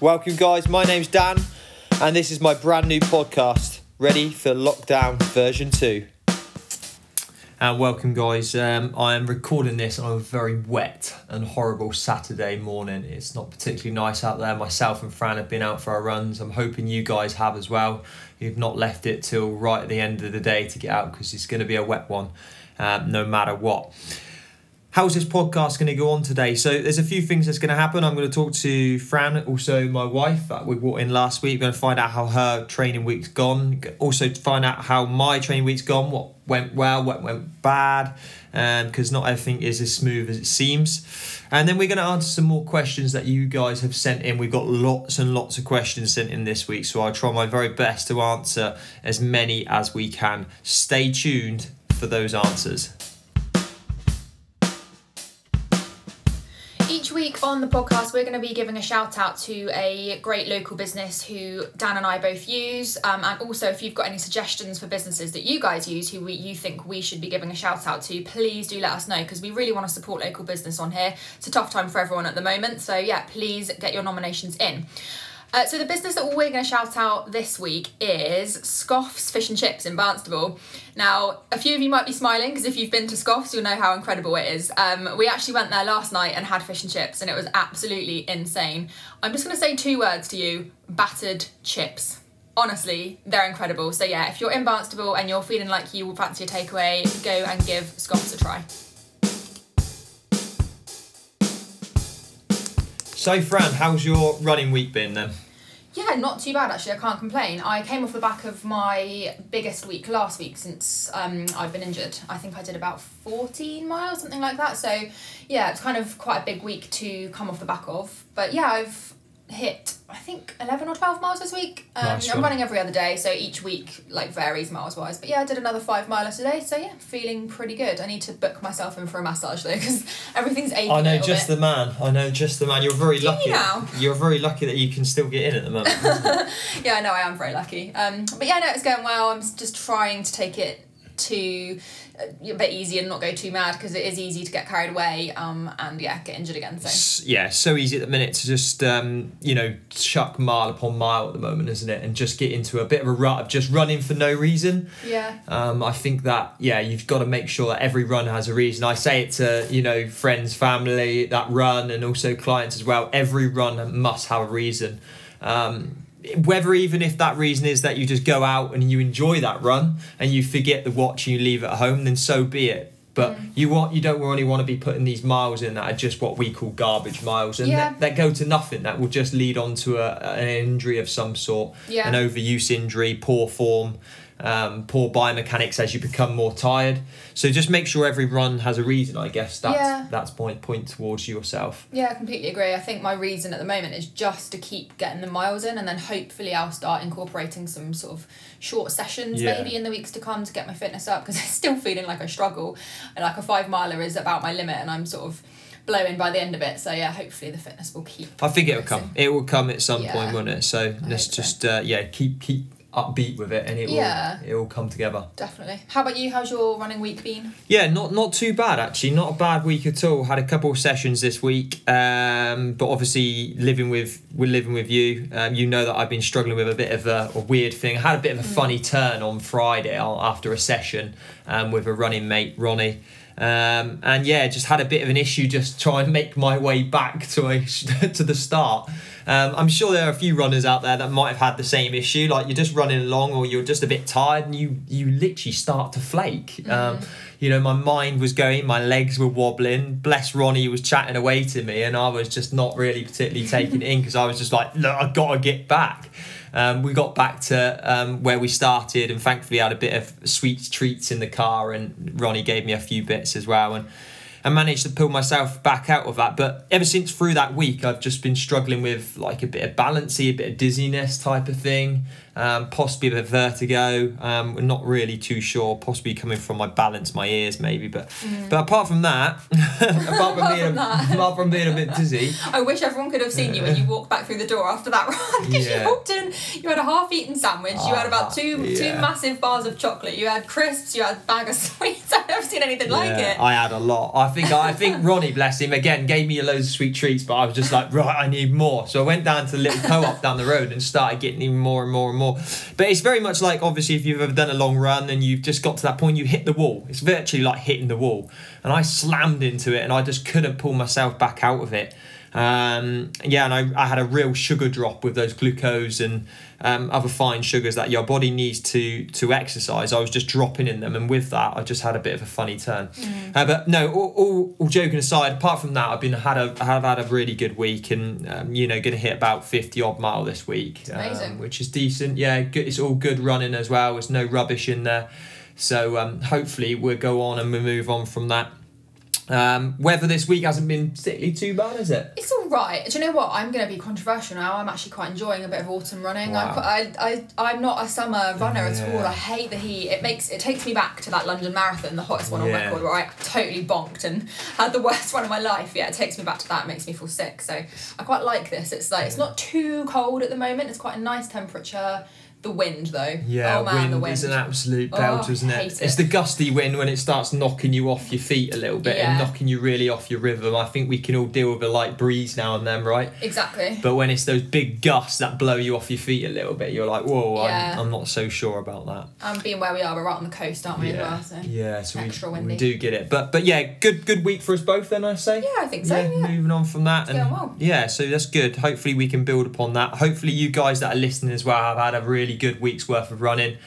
Welcome, guys. My name's Dan, and this is my brand new podcast, ready for lockdown version 2. And welcome, guys. Um, I am recording this on a very wet and horrible Saturday morning. It's not particularly nice out there. Myself and Fran have been out for our runs. I'm hoping you guys have as well. You've not left it till right at the end of the day to get out because it's going to be a wet one, um, no matter what how's this podcast going to go on today? So there's a few things that's going to happen. I'm going to talk to Fran, also my wife that we brought in last week. We're going to find out how her training week's gone. Also find out how my training week's gone. What went well, what went bad, because um, not everything is as smooth as it seems. And then we're going to answer some more questions that you guys have sent in. We've got lots and lots of questions sent in this week, so I'll try my very best to answer as many as we can. Stay tuned for those answers. Week on the podcast, we're going to be giving a shout out to a great local business who Dan and I both use. Um, and also, if you've got any suggestions for businesses that you guys use who we, you think we should be giving a shout out to, please do let us know because we really want to support local business on here. It's a tough time for everyone at the moment. So, yeah, please get your nominations in. Uh, so the business that we're going to shout out this week is Scoff's Fish and Chips in Barnstaple. Now, a few of you might be smiling because if you've been to Scoff's, you'll know how incredible it is. Um, we actually went there last night and had fish and chips, and it was absolutely insane. I'm just going to say two words to you: battered chips. Honestly, they're incredible. So yeah, if you're in Barnstaple and you're feeling like you will fancy a takeaway, go and give Scoff's a try. So, Fran, how's your running week been then? Yeah, not too bad actually. I can't complain. I came off the back of my biggest week last week since um, I've been injured. I think I did about 14 miles, something like that. So, yeah, it's kind of quite a big week to come off the back of. But yeah, I've hit I think eleven or twelve miles this week. Um, nice I'm running every other day, so each week like varies miles wise. But yeah, I did another five miler today, so yeah, feeling pretty good. I need to book myself in for a massage though because everything's aching. I know just bit. the man. I know just the man. You're very lucky. You now? You're very lucky that you can still get in at the moment. yeah, I know I am very lucky. Um, but yeah, no, it's going well. I'm just trying to take it to a bit easier and not go too mad because it is easy to get carried away um, and yeah get injured again so. Yeah so easy at the minute to just um, you know chuck mile upon mile at the moment isn't it? And just get into a bit of a rut of just running for no reason. Yeah. Um, I think that yeah you've got to make sure that every run has a reason. I say it to you know friends family that run and also clients as well every run must have a reason. Um, whether even if that reason is that you just go out and you enjoy that run and you forget the watch and you leave it at home, then so be it. But mm. you want you don't really want to be putting these miles in that are just what we call garbage miles, and yeah. that, that go to nothing. That will just lead on to a, an injury of some sort, yeah. an overuse injury, poor form, um, poor biomechanics as you become more tired. So just make sure every run has a reason. I guess that's yeah. that's point point towards yourself. Yeah, I completely agree. I think my reason at the moment is just to keep getting the miles in, and then hopefully I'll start incorporating some sort of short sessions yeah. maybe in the weeks to come to get my fitness up because I'm still feeling like I struggle. And like a five miler is about my limit, and I'm sort of blowing by the end of it. So yeah, hopefully the fitness will keep. I think it will come. It will come at some yeah. point, won't it? So I let's just so. uh, yeah keep keep upbeat with it and it yeah. will it will come together. Definitely. How about you? How's your running week been? Yeah, not not too bad actually. Not a bad week at all. Had a couple of sessions this week. Um, but obviously living with we're living with you. Um, you know that I've been struggling with a bit of a, a weird thing. I had a bit of a mm. funny turn on Friday after a session um, with a running mate, Ronnie. Um, and yeah, just had a bit of an issue just trying to make my way back to a to the start. Um, I'm sure there are a few runners out there that might have had the same issue. Like you're just running along, or you're just a bit tired, and you you literally start to flake. Mm-hmm. Um, you know, my mind was going, my legs were wobbling. Bless Ronnie was chatting away to me, and I was just not really particularly taking it in because I was just like, look, I've got to get back. Um, we got back to um, where we started, and thankfully had a bit of sweet treats in the car, and Ronnie gave me a few bits as well, and I managed to pull myself back out of that. But ever since through that week, I've just been struggling with like a bit of balancy, a bit of dizziness type of thing um, possibly a bit of vertigo. Um, we're not really too sure. Possibly coming from my balance, my ears, maybe. But mm. but apart from that, apart from being a, apart from being a bit dizzy, I wish everyone could have seen you when you walked back through the door after that run because yeah. you walked in. You had a half-eaten sandwich. you had about two ah, yeah. two massive bars of chocolate. You had crisps. You had a bag of sweets. I've never seen anything like it. I had a lot. I think I think Ronnie, bless him, again gave me a loads of sweet treats, but I was just like, right, I need more. So I went down to the little co-op down the road and started getting even more and more and more. But it's very much like obviously if you've ever done a long run and you've just got to that point, you hit the wall. It's virtually like hitting the wall, and I slammed into it, and I just couldn't pull myself back out of it. Um, yeah, and I, I had a real sugar drop with those glucose and um, other fine sugars that your body needs to to exercise. I was just dropping in them, and with that, I just had a bit of a funny turn. Uh, but no, all, all, all joking aside, apart from that, I've been had a have had a really good week, and um, you know, going to hit about fifty odd mile this week, um, which is decent. Yeah, good. It's all good running as well. There's no rubbish in there, so um, hopefully we'll go on and we'll move on from that. Um, weather this week hasn't been particularly too bad, is it? It's all right. Do you know what? I'm going to be controversial now. I'm actually quite enjoying a bit of autumn running. Wow. I, I, I, I'm not a summer runner at all. I hate the heat. It makes it takes me back to that London Marathon, the hottest one on record, where I totally bonked and had the worst one of my life. Yeah, it takes me back to that. It makes me feel sick. So I quite like this. It's like it's not too cold at the moment. It's quite a nice temperature. The wind though. Yeah, oh man, wind, the wind. is an absolute Oh, isn't it? it. It's the gusty wind when it starts knocking you off your feet a little bit and knocking you really off your rhythm. I think we can all deal with a light breeze now and then, right? Exactly. But when it's those big gusts that blow you off your feet a little bit, you're like, whoa, Yeah. I'm, I'm not so sure about that. And being where we are, we're right on the coast, aren't we? yeah, well, so. yeah, so extra we, we do get it. But but yeah, good good week for us both then, I say. Yeah, I think so. Yeah. moving on from that, and going well. yeah, so that's good. Hopefully, we can build upon that. Hopefully, you guys that are listening as well have had a really good week's worth of running.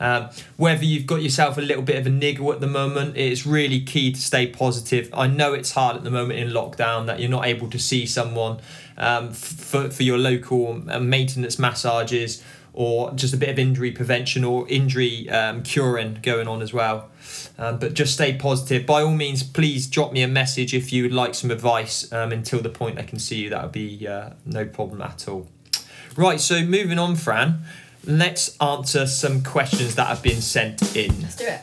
Um, whether you've got yourself a little bit of a niggle at the moment, it's really key to stay positive. I know it's hard at the moment in lockdown that you're not able to see someone um, for, for your local uh, maintenance massages or just a bit of injury prevention or injury um, curing going on as well. Um, but just stay positive. By all means, please drop me a message if you would like some advice um, until the point I can see you. That would be uh, no problem at all. Right, so moving on, Fran, let's answer some questions that have been sent in. Let's do it.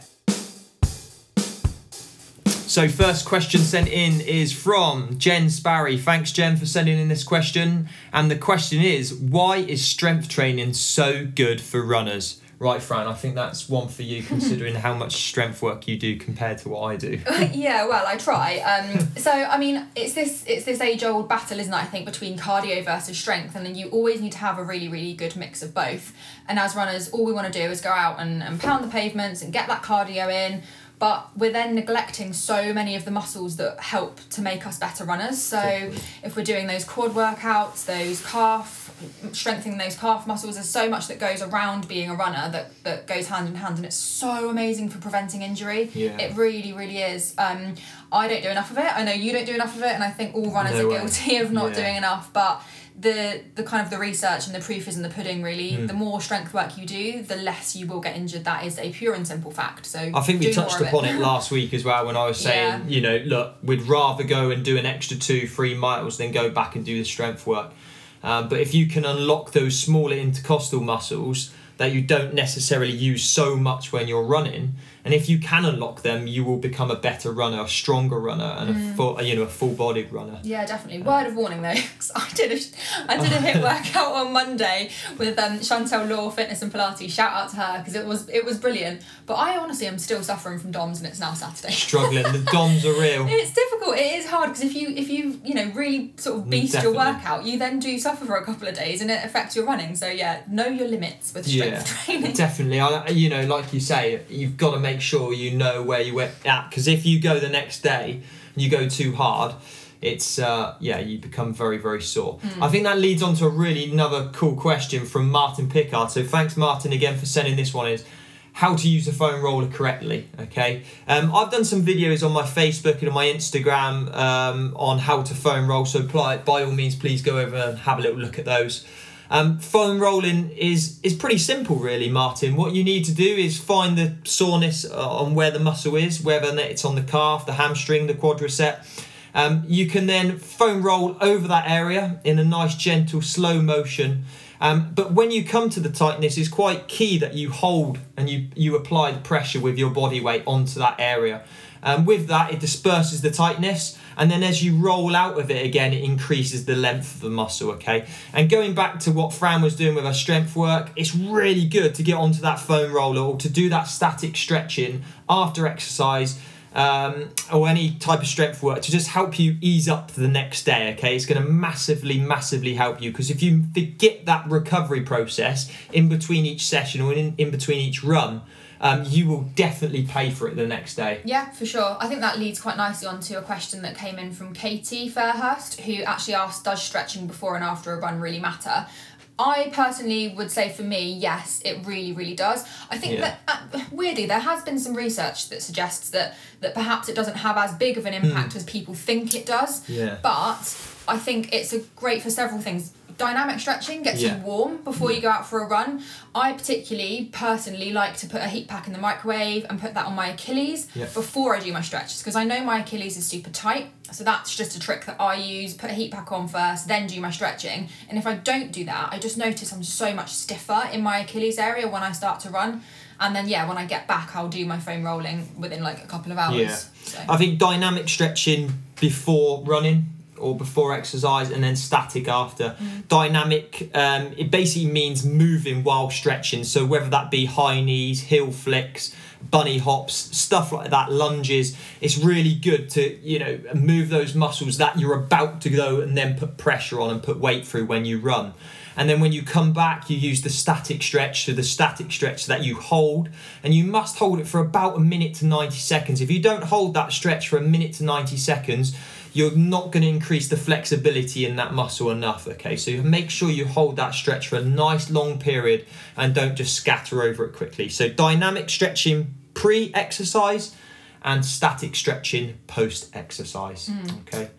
So, first question sent in is from Jen Sparry. Thanks, Jen, for sending in this question. And the question is why is strength training so good for runners? Right, Fran, I think that's one for you considering how much strength work you do compared to what I do. yeah, well, I try. Um, so I mean, it's this it's this age old battle, isn't it? I think between cardio versus strength, and then you always need to have a really really good mix of both. And as runners, all we want to do is go out and, and pound the pavements and get that cardio in. But we're then neglecting so many of the muscles that help to make us better runners. So Definitely. if we're doing those quad workouts, those calf strengthening those calf muscles, there's so much that goes around being a runner that, that goes hand in hand and it's so amazing for preventing injury. Yeah. It really, really is. Um, I don't do enough of it. I know you don't do enough of it, and I think all runners No are way. guilty of not Yeah. doing enough. But the the kind of the research and the proof is in the pudding. Really, Hmm. the more strength work you do, the less you will get injured. That is a pure and simple fact. So I think we touched upon it last week as well when I was saying, Yeah. you know, look, we'd rather go and do an extra two, three miles than go back and do the strength work. Um, but if you can unlock those smaller intercostal muscles that you don't necessarily use so much when you're running, and if you can unlock them, you will become a better runner, a stronger runner, and Mm. a full, you know, a full-bodied runner. Yeah, definitely. Word of warning though, because I did a, I did a HIIT workout on Monday with um, Chantel Law Fitness and Pilates. Shout out to her because it was it was brilliant. But I honestly am still suffering from DOMS and it's now Saturday. Struggling, the DOMs are real. It's difficult. It is hard because if you if you you know really sort of beast your Mm, workout, you then do suffer for a couple of days and it affects your running. So yeah, know your limits with Yeah, strength training. definitely. I, you know, like you say, you've got to make sure you know where you went at because if you go the next day and you go too hard, it's uh, yeah, you become very very sore. I think that leads on to a really another cool question from Martin Pickard. So thanks Martin again for sending this one. Is how to use a foam roller correctly. Okay, um, I've done some videos on my Facebook and on my Instagram um, on how to foam roll. So by all means, please go over and have a little look at those. Um, foam rolling is is pretty simple, really, Martin. What you need to do is find the soreness uh, on where the muscle is, whether it's on the calf, the hamstring, the quadricep. Um, you can then foam roll over that area in a nice, gentle, slow motion. Um, but when you come to the tightness, it's quite key that you hold and you, you apply the pressure with your body weight onto that area. Um, with that, it disperses the tightness, and then as you roll out of it again, it increases the length of the muscle. Okay, and going back to what Fran was doing with her strength work, it's really good to get onto that foam roller or to do that static stretching after exercise um, or any type of strength work to just help you ease up the next day. Okay, it's going to massively, massively help you because if you forget that recovery process in between each session or in, in between each run, um, you will definitely pay for it the next day. Yeah, for sure. I think that leads quite nicely onto a question that came in from Katie Fairhurst, who actually asked, "Does stretching before and after a run really matter?" I personally would say for me, yes, it really, really does. I think Yeah. that uh, weirdly there has been some research that suggests that that perhaps it doesn't have as big of an impact as people think it does. Yeah. But I think it's a great for several things. Dynamic stretching gets Yeah. you warm before you go out for a run. I particularly, personally, like to put a heat pack in the microwave and put that on my Achilles Yeah. before I do my stretches because I know my Achilles is super tight. So that's just a trick that I use. Put a heat pack on first, then do my stretching. And if I don't do that, I just notice I'm so much stiffer in my Achilles area when I start to run. And then yeah, when I get back, I'll do my foam rolling within like a couple of hours. Yeah. So. I think dynamic stretching before running or before exercise and then static after. Dynamic, um, it basically means moving while stretching. So whether that be high knees, heel flicks, bunny hops, stuff like that, lunges, it's really good to, you know, move those muscles that you're about to go and then put pressure on and put weight through when you run. And then when you come back, you use the static stretch. So the static stretch that you hold, and you must hold it for about a minute to 90 seconds. If you don't hold that stretch for a minute to 90 seconds, you're not going to increase the flexibility in that muscle enough. Okay, so make sure you hold that stretch for a nice long period and don't just scatter over it quickly. So dynamic stretching pre exercise and static stretching post exercise. Hmm. Okay.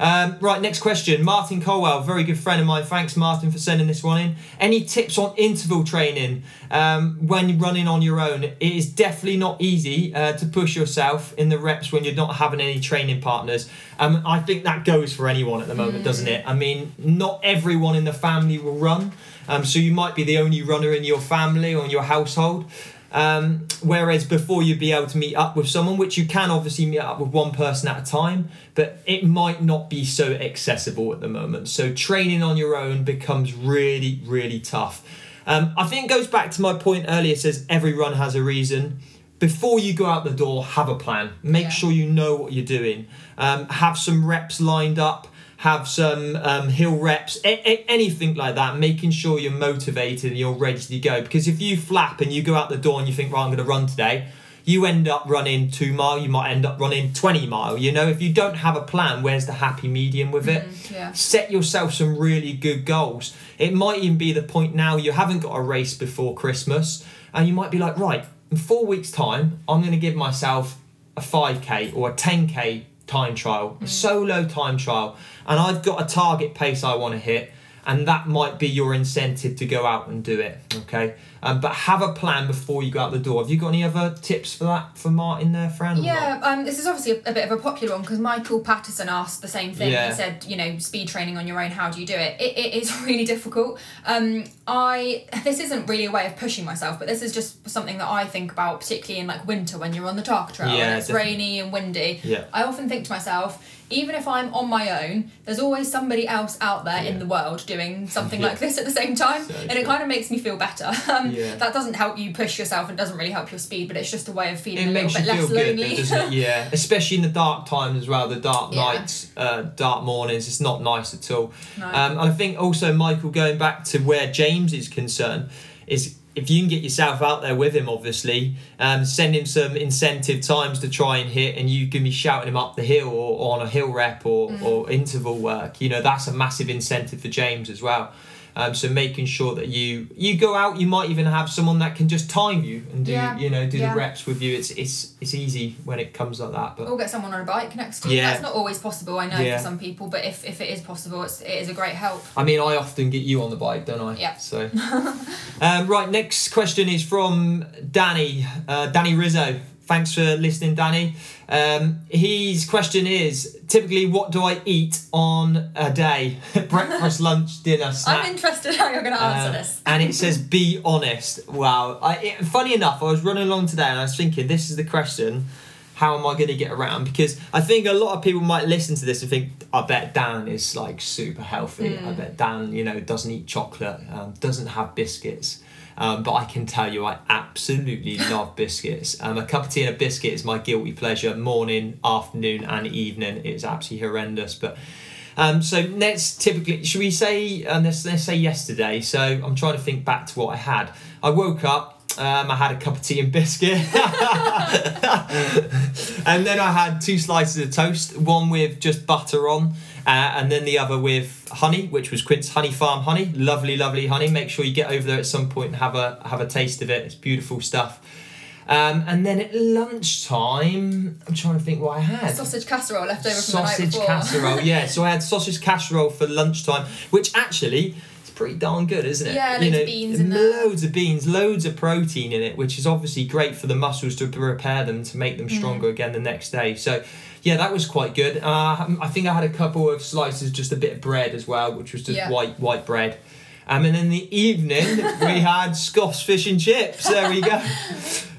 Um, right, next question. Martin Colwell, very good friend of mine. Thanks, Martin, for sending this one in. Any tips on interval training um, when running on your own? It is definitely not easy uh, to push yourself in the reps when you're not having any training partners. Um, I think that goes for anyone at the moment, doesn't it? I mean, not everyone in the family will run, um, so you might be the only runner in your family or in your household. Um, whereas before you'd be able to meet up with someone, which you can obviously meet up with one person at a time, but it might not be so accessible at the moment. So training on your own becomes really, really tough. Um, I think it goes back to my point earlier. Says every run has a reason. Before you go out the door, have a plan. Make Yeah. sure you know what you're doing. Um, have some reps lined up. Have some um, hill reps, a- a- anything like that. Making sure you're motivated and you're ready to go. Because if you flap and you go out the door and you think, right, I'm going to run today, you end up running two mile. You might end up running twenty mile. You know, if you don't have a plan, where's the happy medium with it? yeah. Set yourself some really good goals. It might even be the point now you haven't got a race before Christmas, and you might be like, right, in four weeks' time, I'm going to give myself a 5k or a 10k time trial, a mm. solo time trial, and I've got a target pace I want to hit, and that might be your incentive to go out and do it. Okay, um, but have a plan before you go out the door. Have you got any other tips for that for Martin there, Fran? Yeah, um, this is obviously a, a bit of a popular one because Michael Patterson asked the same thing. Yeah. He said, you know, speed training on your own. How do you do it? It, it is really difficult. Um, I this isn't really a way of pushing myself, but this is just something that I think about, particularly in like winter when you're on the dark trail Yeah, and it's definitely. rainy and windy. Yeah. I often think to myself, even if I'm on my own, there's always somebody else out there Yeah. in the world doing something Yeah. like this at the same time, So and it kind of makes me feel better. Um, Yeah. That doesn't help you push yourself and doesn't really help your speed, but it's just a way of feeling it a little bit less good, lonely. it? Yeah, especially in the dark times as well, the dark Yeah. nights, uh, dark mornings. It's not nice at all. No. Um, and I think also Michael, going back to where James is concerned, is if you can get yourself out there with him, obviously, um, send him some incentive times to try and hit, and you can be shouting him up the hill or, or on a hill rep or, Mm. or interval work. You know, that's a massive incentive for James as well. Um, so making sure that you you go out, you might even have someone that can just time you and do Yeah, you know do yeah. the reps with you. It's it's it's easy when it comes like that, but or get someone on a bike next to you. Yeah. That's not always possible, I know, Yeah. for some people, but if, if it is possible, it's, it is a great help. I mean, I often get you on the bike, don't I? Yeah. So, um, right. Next question is from Danny. Uh, Danny Rizzo. Thanks for listening, Danny. Um, his question is typically, what do I eat on a day? Breakfast, lunch, dinner, snack. I'm interested how you're going to answer Um, this. and it says, "Be honest." Wow. I, it, funny enough, I was running along today and I was thinking, this is the question: how am I going to get around? Because I think a lot of people might listen to this and think, I bet Dan is like super healthy. I bet Dan, you know, doesn't eat chocolate, um, doesn't have biscuits. Um, but I can tell you, I absolutely love biscuits. Um, a cup of tea and a biscuit is my guilty pleasure, morning, afternoon, and evening. It's absolutely horrendous. But um, so let's typically, should we say, uh, let's, let's say yesterday. So I'm trying to think back to what I had. I woke up. Um, I had a cup of tea and biscuit, and then I had two slices of toast. One with just butter on, uh, and then the other with honey, which was Quince Honey Farm honey. Lovely, lovely honey. Make sure you get over there at some point and have a have a taste of it. It's beautiful stuff. Um, and then at lunchtime, I'm trying to think what I had. Sausage casserole left over from the night Sausage casserole, yeah. So I had sausage casserole for lunchtime, which actually pretty darn good, isn't it? Yeah, loads of beans in there. Loads of beans, loads of protein in it, which is obviously great for the muscles to repair them to make them Mm. stronger again the next day. So. Yeah, that was quite good. Uh, I think I had a couple of slices, just a bit of bread as well, which was just Yeah. white white bread. Um, and in the evening, we had Scoff's fish and chips. There we go.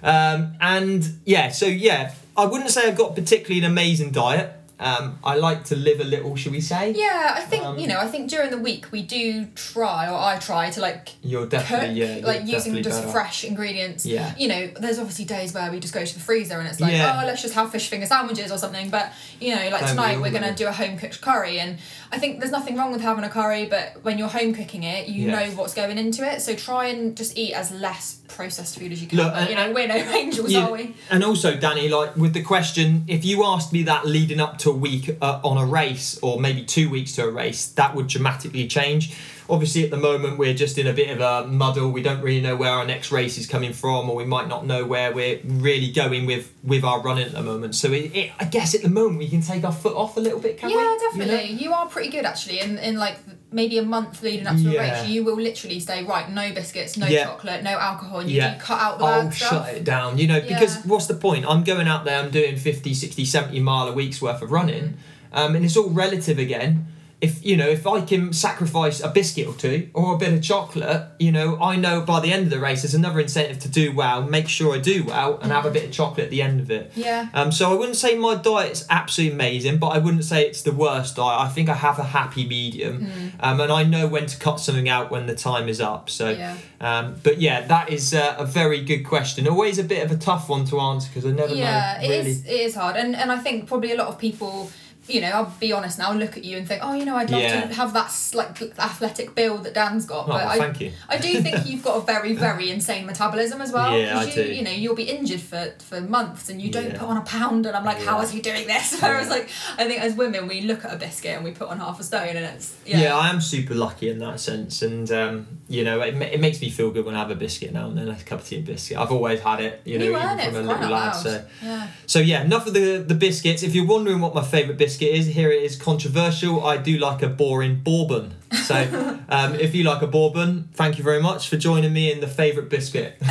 Um, and yeah, so yeah, I wouldn't say I've got particularly an amazing diet. Um, I like to live a little, should we say? Yeah, I think Um, you know. I think during the week we do try, or I try to like You're cook, definitely yeah, you're like using just better. fresh ingredients. Yeah. You know, there's obviously days where we just go to the freezer and it's like, Yeah. oh, let's just have fish finger sandwiches or something. But you know, like Don't tonight all, we're gonna do a home cooked curry, and I think there's nothing wrong with having a curry, but when you're home cooking it, you Yeah. know what's going into it. So try and just eat as less processed food as you can. Look, But, you know, we're no angels, Yeah, are we? And also, Danny, like with the question, if you asked me that leading up to a week uh, on a race, or maybe two weeks to a race, that would dramatically change. Obviously, at the moment, we're just in a bit of a muddle. We don't really know where our next race is coming from, or we might not know where we're really going with with our running at the moment. So, it, it, I guess at the moment we can take our foot off a little bit, can we? Yeah, You know? definitely. You, are pretty good actually. In in like maybe a month leading up to a Yeah. race, you will literally say, right, no biscuits, no Yeah. chocolate, no alcohol, and you Yeah. cut out the Oh, stuff. shut it down. You know, because what's the point? I'm going out there, I'm doing 50, 60, 70 mile a week's worth of running, um, and it's all relative again. If you know, if I can sacrifice a biscuit or two or a bit of chocolate, you know, I know by the end of the race there's another incentive to do well, make sure I do well, and have a bit of chocolate at the end of it. Yeah. Um, so I wouldn't say my diet's absolutely amazing, but I wouldn't say it's the worst diet. I think I have a happy medium, um, and I know when to cut something out when the time is up. So, Yeah. um, but yeah, that is uh, a very good question. Always a bit of a tough one to answer because I never yeah, know it really. is. It is hard, and and I think probably a lot of people. You know, I'll be honest now. Look at you and think, oh, you know, I'd love Yeah. to have that like athletic build that Dan's got. Oh, but well, I, thank you. I do think you've got a very, very insane metabolism as well. Yeah, I you, do. You know, you'll be injured for, for months and you don't Yeah. put on a pound, and I'm like, how Yeah. is he doing this? Whereas, like, I think as women, we look at a biscuit and we put on half a stone, and it's yeah. Yeah. I am super lucky in that sense, and um, you know, it, it makes me feel good when I have a biscuit now and then, like a cup of tea and biscuit. I've always had it, you know, you even from a little lad. So. yeah. So yeah, enough of the the biscuits. If you're wondering what my favourite biscuit is, here it is. Controversial. I do like a boring bourbon. So um, if you like a bourbon, thank you very much for joining me in the favourite biscuit.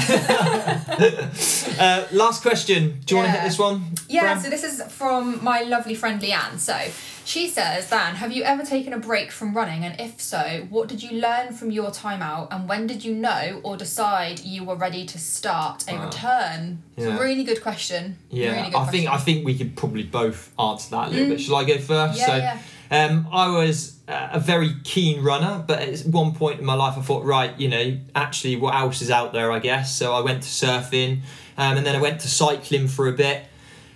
uh, last question. Do you want to hit this one? Yeah, Bram? so this is from my lovely friend Leanne. So she says, Dan, have you ever taken a break from running? And if so, what did you learn from your time out? And when did you know or decide you were ready to start a Wow. return? It's Yeah. a really good question. Yeah, really good I think I think we could probably both answer that a little bit. Shall I go first? Yeah, so, yeah. Um, I was uh, a very keen runner, but at one point in my life, I thought, right, you know, actually, what else is out there? I guess. So I went to surfing, um, and then I went to cycling for a bit.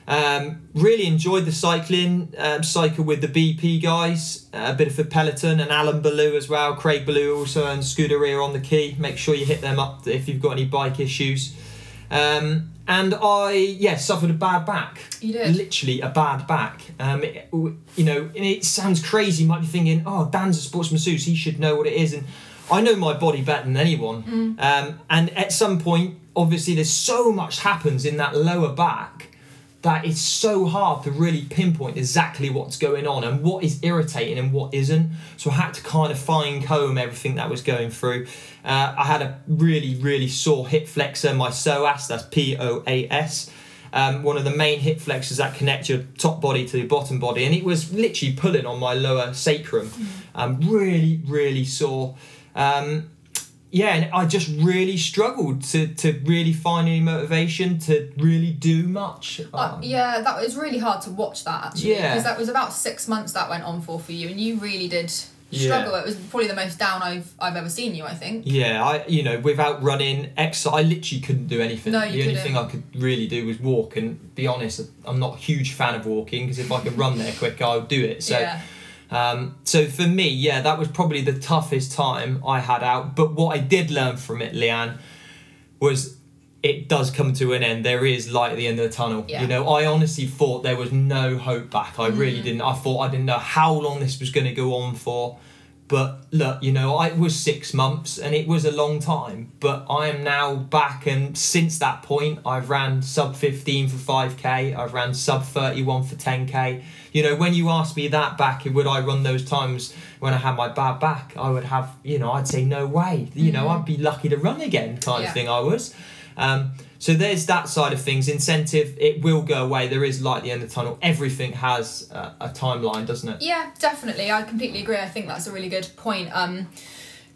Um, really enjoyed the cycling. Um, cycle with the BP guys, uh, a bit of a peloton, and Alan Ballou as well. Craig Ballou also and Scuderia on the key. Make sure you hit them up if you've got any bike issues. Um, and I, yeah, suffered a bad back. You did? Literally a bad back. Um, it- you know, and it sounds crazy. You might be thinking, oh, Dan's a sports masseuse. He should know what it is. And I know my body better than anyone. Um, and at some point, obviously, there's so much happens in that lower back that it's so hard to really pinpoint exactly what's going on and what is irritating and what isn't. So I had to kind of fine comb everything that was going through. Uh, I had a really, really sore hip flexor, my psoas, that's P O A S. Um, one of the main hip flexors that connect your top body to your bottom body, and it was literally pulling on my lower sacrum. Um, really, really sore. Um, yeah, and I just really struggled to to really find any motivation to really do much. Uh, Um, yeah, that was really hard to watch that actually. Yeah. Because that was about six months that went on for for you, and you really did Yeah. struggle. It was probably the most down I've I've ever seen you. I think. Yeah, I you know without running exercise, I literally couldn't do anything. No, the you only couldn't. thing I could really do was walk. And be honest, I'm not a huge fan of walking because if I could run there quick, I would do it. So, yeah. Um, so for me, yeah, that was probably the toughest time I had out. But what I did learn from it, Leanne, was it does come to an end. There is light at the end of the tunnel. Yeah. You know, I honestly thought there was no hope back. I really Mm. didn't. I thought I didn't know how long this was going to go on for. But look, you know, I it was six months and it was a long time. But I am now back, and since that point, I've ran sub 15 for 5k, I've ran sub 31 for 10k. You know, when you asked me that back, would I run those times when I had my bad back? I would have, you know, I'd say no way. You know, I'd be lucky to run again, kind Yeah. of thing. I was. Um, so there's that side of things. Incentive, it will go away. There is light at the end of the tunnel. Everything has a, a timeline, doesn't it? Yeah, definitely. I completely agree. I think that's a really good point. Um,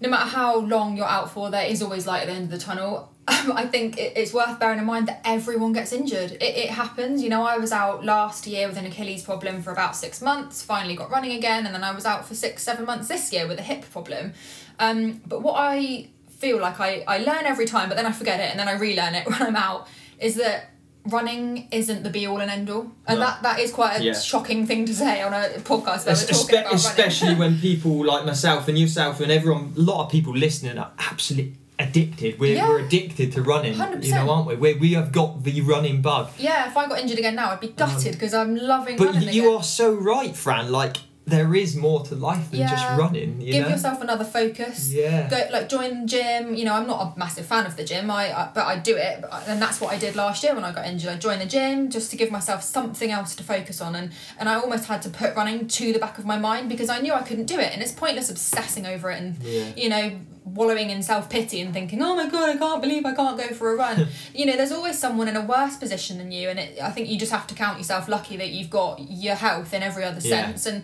no matter how long you're out for, there is always light at the end of the tunnel. I think it, it's worth bearing in mind that everyone gets injured. It, it happens. You know, I was out last year with an Achilles problem for about six months, finally got running again, and then I was out for six, seven months this year with a hip problem. Um, but what I feel like I, I learn every time, but then I forget it and then I relearn it when I'm out, is that running isn't the be all and end all. And No. that, that is quite a Yeah. shocking thing to say on a podcast where we're talking espe- especially when people like myself and yourself and everyone, a lot of people listening are absolutely addicted. We're, Yeah. we're addicted to running, you 100%. know, aren't we? we? We have got the running bug. Yeah, if I got injured again now, I'd be gutted because I'm loving Um, But running you again. are so right, Fran. Like, there is more to life than just running, you Give know? yourself another focus. Yeah. Go like join the gym. You know, I'm not a massive fan of the gym. I, I but I do it, but- and that's what I did last year when I got injured. I joined the gym just to give myself something else to focus on, and and I almost had to put running to the back of my mind because I knew I couldn't do it, and it's pointless obsessing over it and Yeah. you know wallowing in self pity and thinking, oh my god, I can't believe I can't go for a run. you know, there's always someone in a worse position than you, and it, I think you just have to count yourself lucky that you've got your health in every other Yeah. sense, and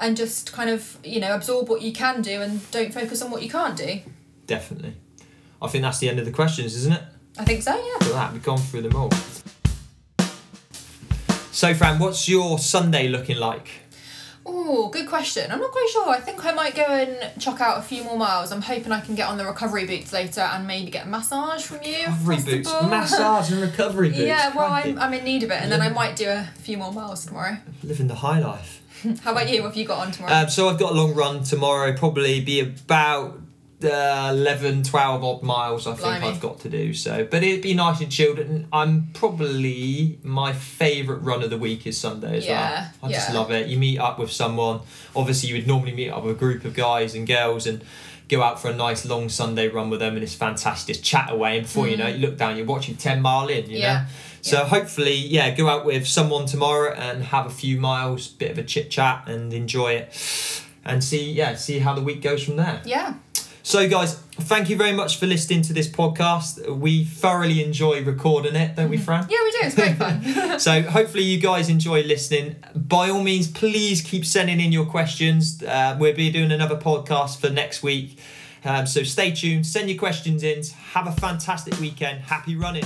and just kind of you know absorb what you can do and don't focus on what you can't do. Definitely. I think that's the end of the questions, isn't it? I think so, yeah. For that, we've gone through them all. So, Fran, what's your Sunday looking like? Oh, good question. I'm not quite sure. I think I might go and chuck out a few more miles. I'm hoping I can get on the recovery boots later and maybe get a massage from you. Recovery boots, massage and recovery boots. yeah, well. I'm, I'm in need of it, and then I might do a few more miles tomorrow. living the high life. How about you? What have you got on tomorrow? Um, so I've got a long run tomorrow, probably be about uh, 11, 12 odd miles I think Blimey. I've got to do. So, But it'd be nice and chilled. And I'm probably, my favourite run of the week is Sunday as Yeah, well. I just love it. You meet up with someone. Obviously, you would normally meet up with a group of guys and girls and go out for a nice long Sunday run with them and it's fantastic. Just chat away and before you know it, you look down, you're watching 10 mile in, you Mm. Yeah. know? So hopefully, yeah, go out with someone tomorrow and have a few miles, bit of a chit chat, and enjoy it, and see, yeah, see how the week goes from there. yeah. So, guys, thank you very much for listening to this podcast. We thoroughly enjoy recording it, don't we, Fran? Yeah, we do. It's great fun. so hopefully you guys enjoy listening. By all means, please keep sending in your questions. Uh, we'll be doing another podcast for next week. Um, so stay tuned, send your questions in. Have a fantastic weekend. Happy running.